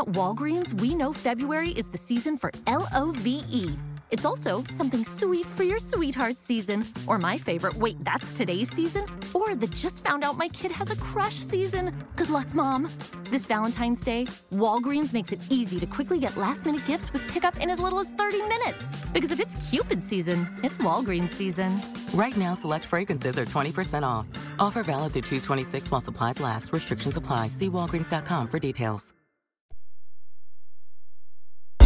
At Walgreens, we know February is the season for L O V E. It's also something sweet for your sweetheart season, or my favorite, wait, that's today's season, or the just found out my kid has a crush season. Good luck, Mom. This Valentine's Day, Walgreens makes it easy to quickly get last minute gifts with pickup in as little as 30 minutes. Because if it's Cupid season, it's Walgreens season. Right now, select fragrances are 20% off. Offer valid through 226 while supplies last. Restrictions apply. See walgreens.com for details.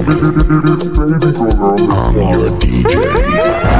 I'm your DJ.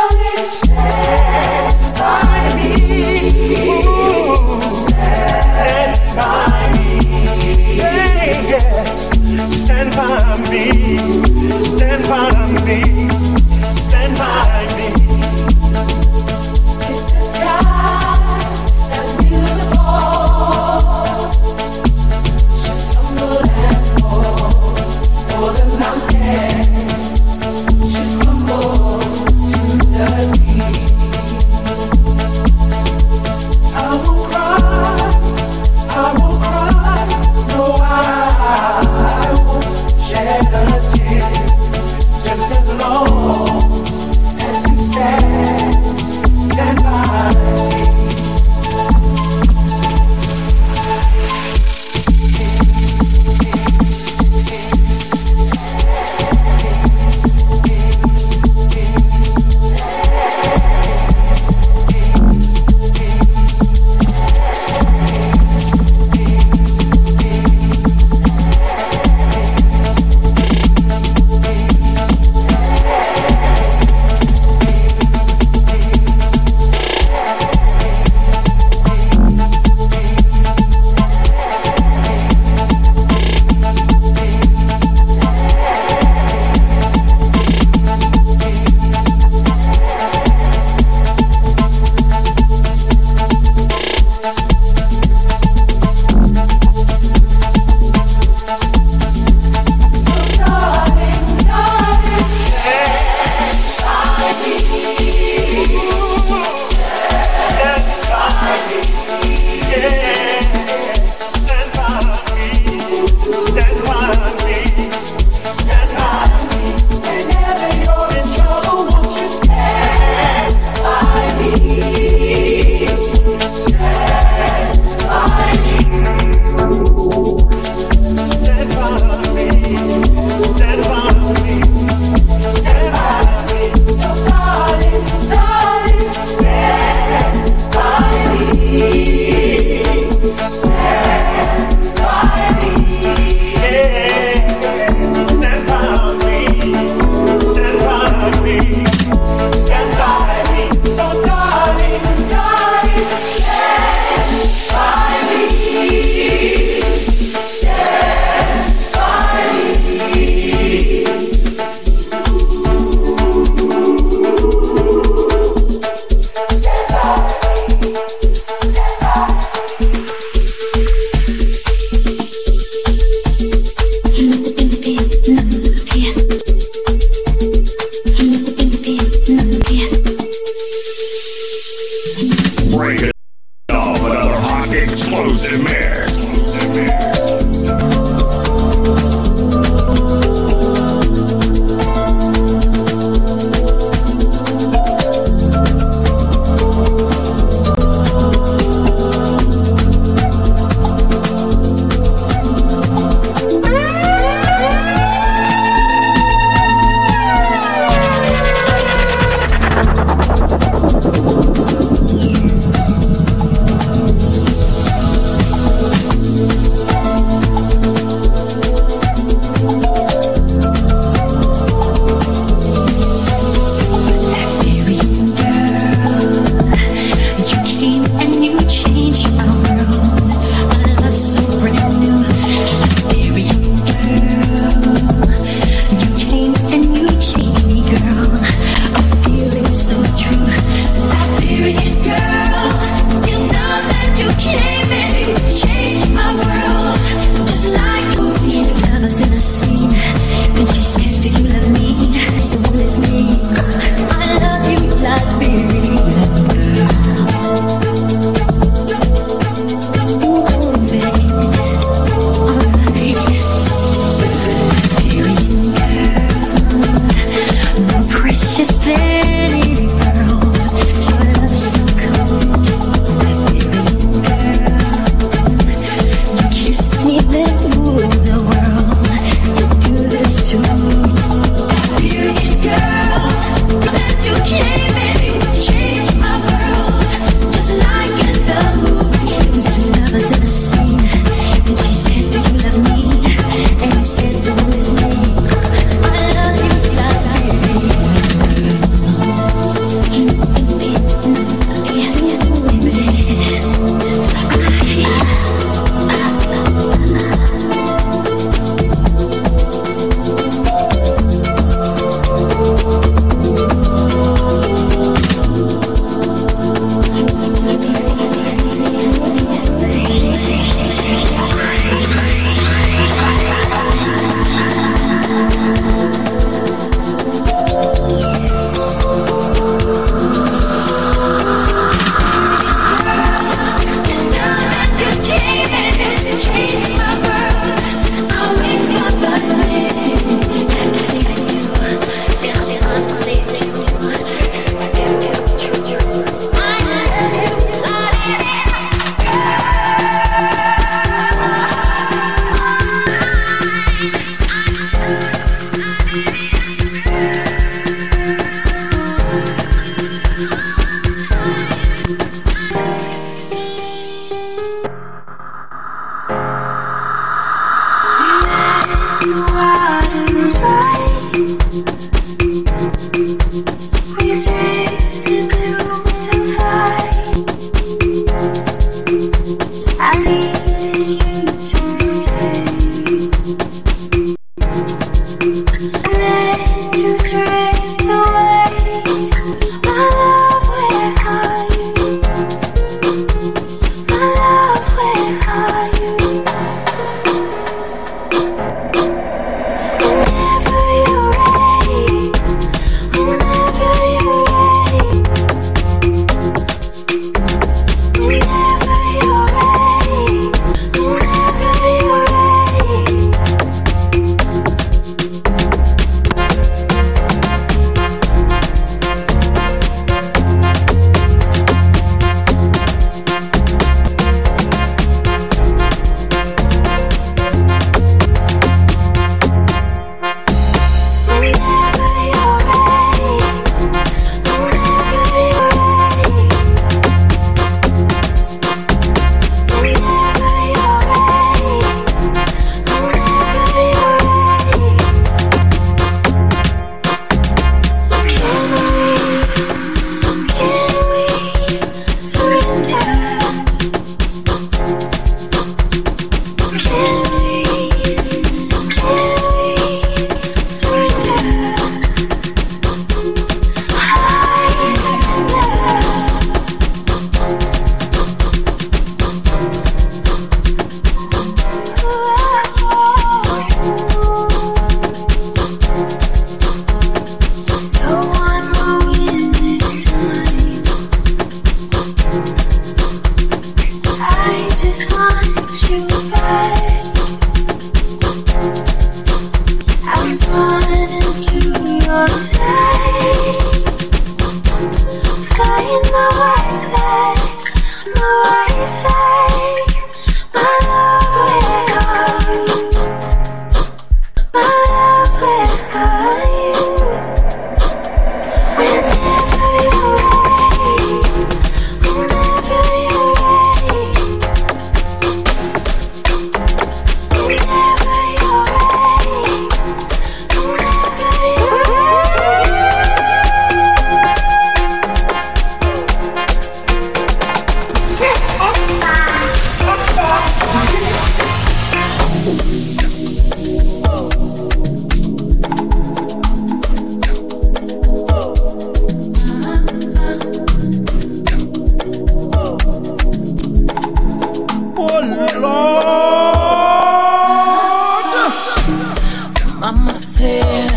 clear.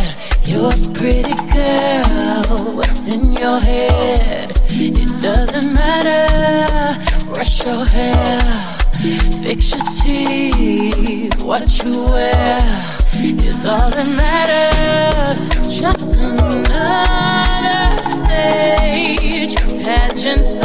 You're a pretty girl. What's in your head? It doesn't matter. Brush your hair. Fix your teeth. What you wear is all that matters. Just another stage pageant.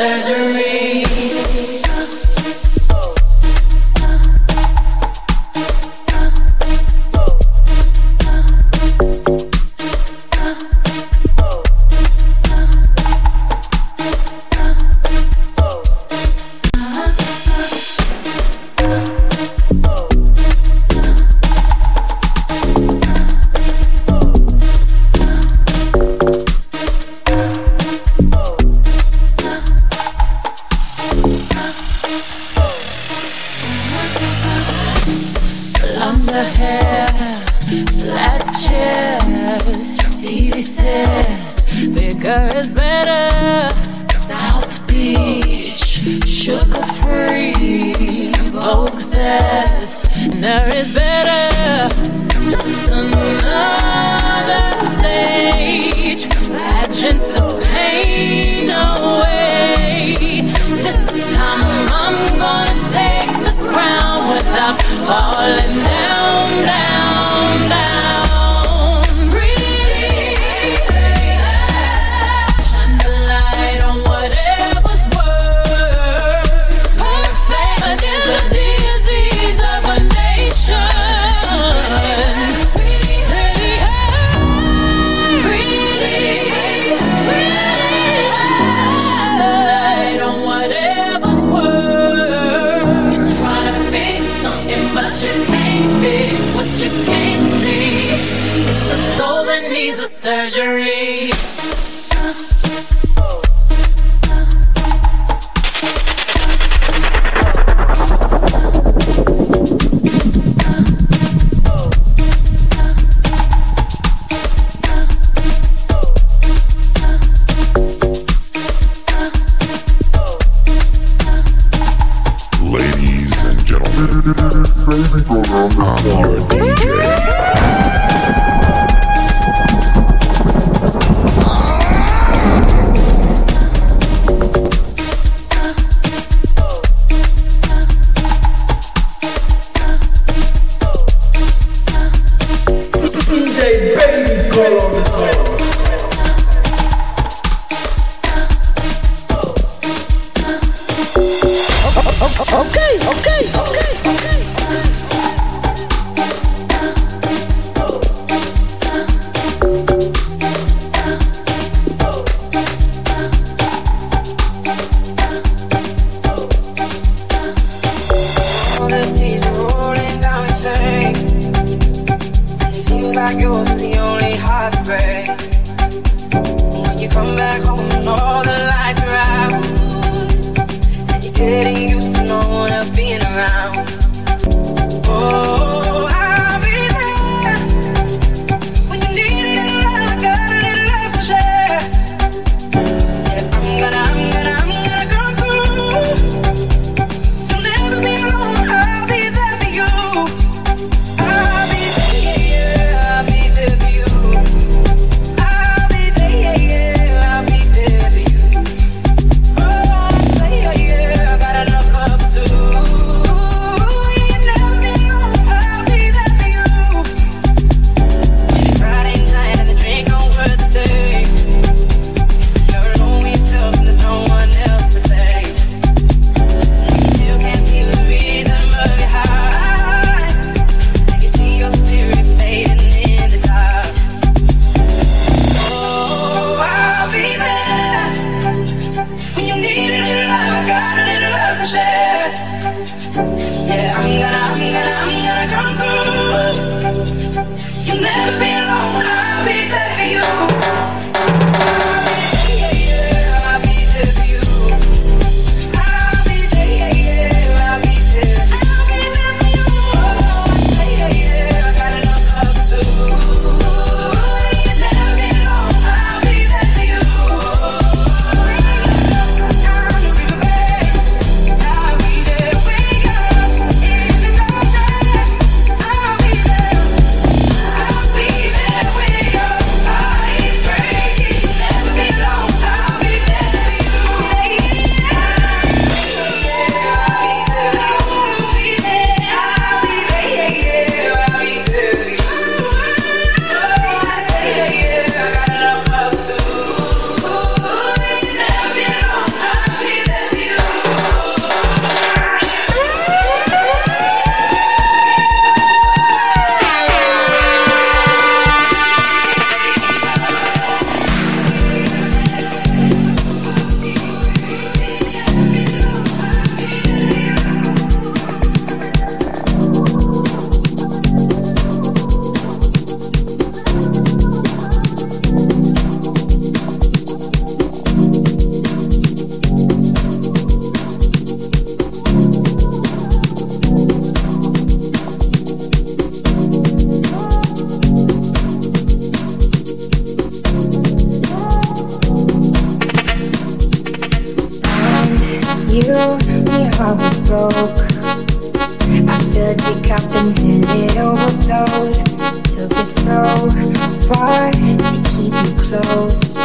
there's a reason. dinner is better. Just another stage, pageant the pain away. This time I'm gonna take the crown without falling down. broke. I filled your cup until it overflowed. Took it so far to keep you close.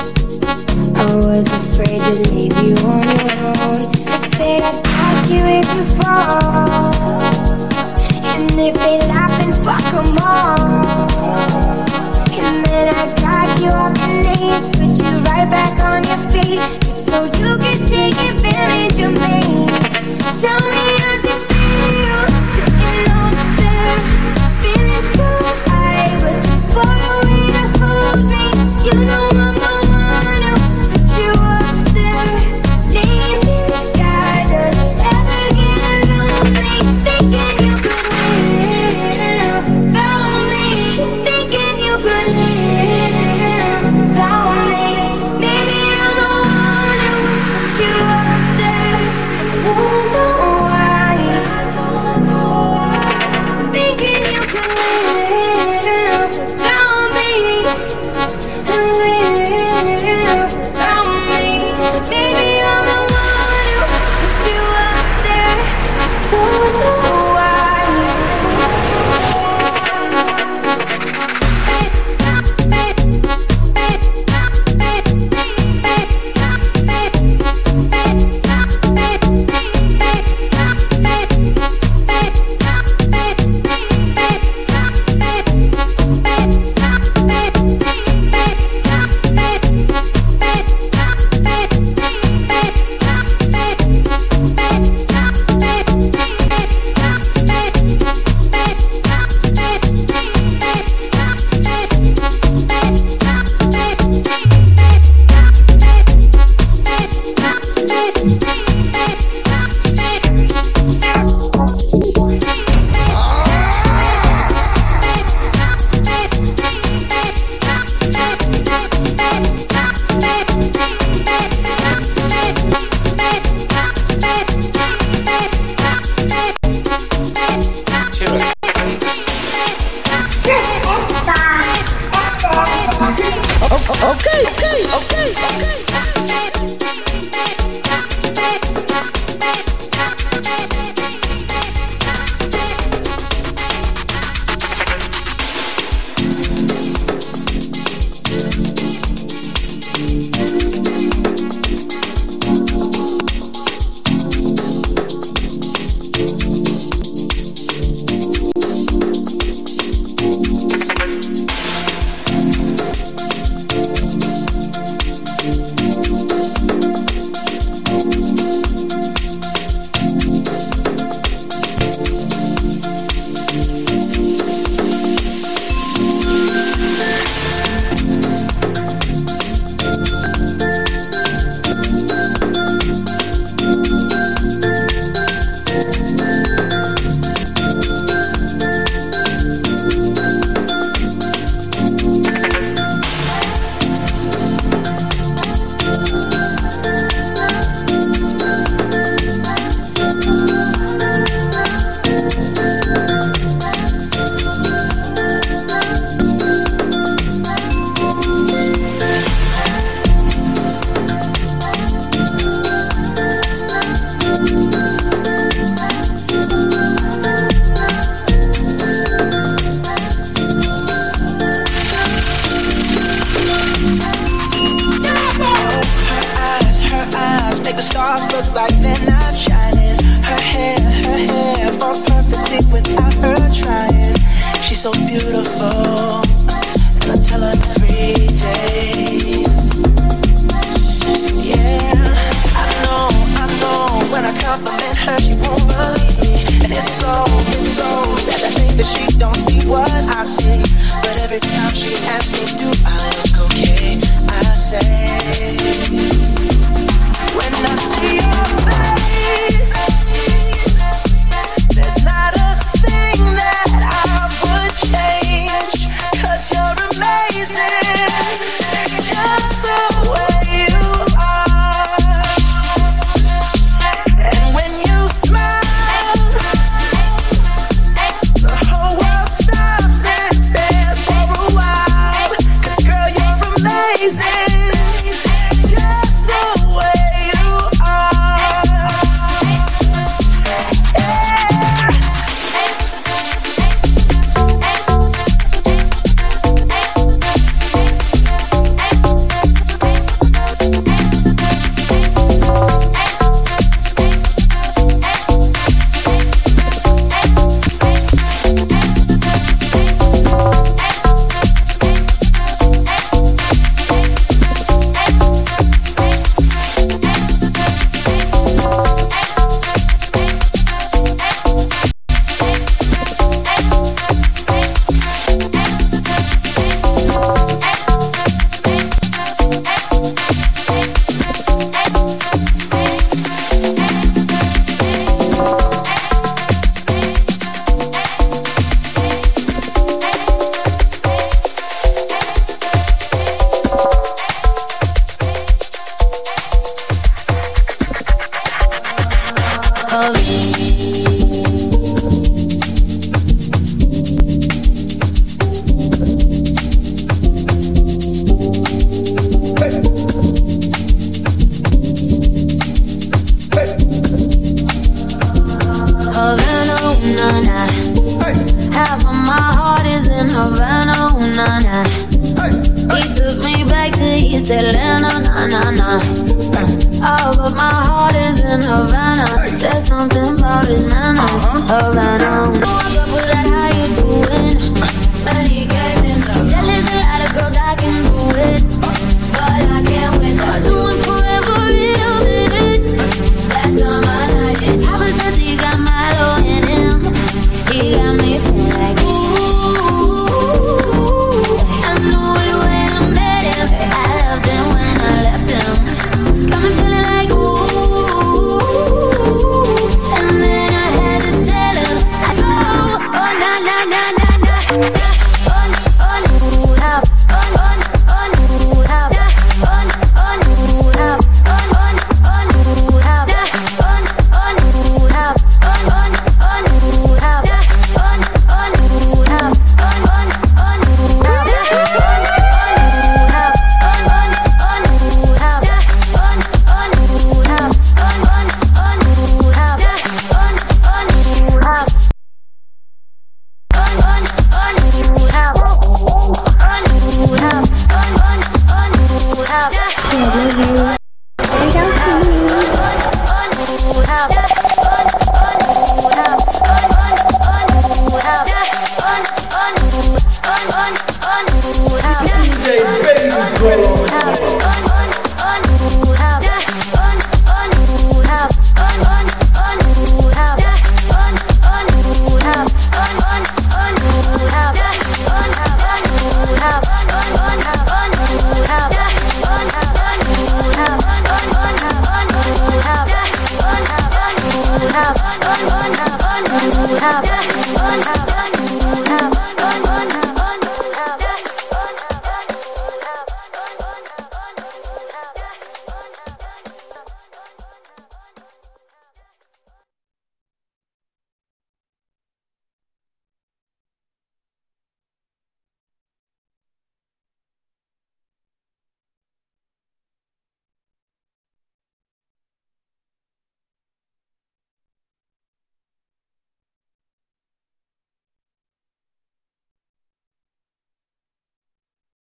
His manners.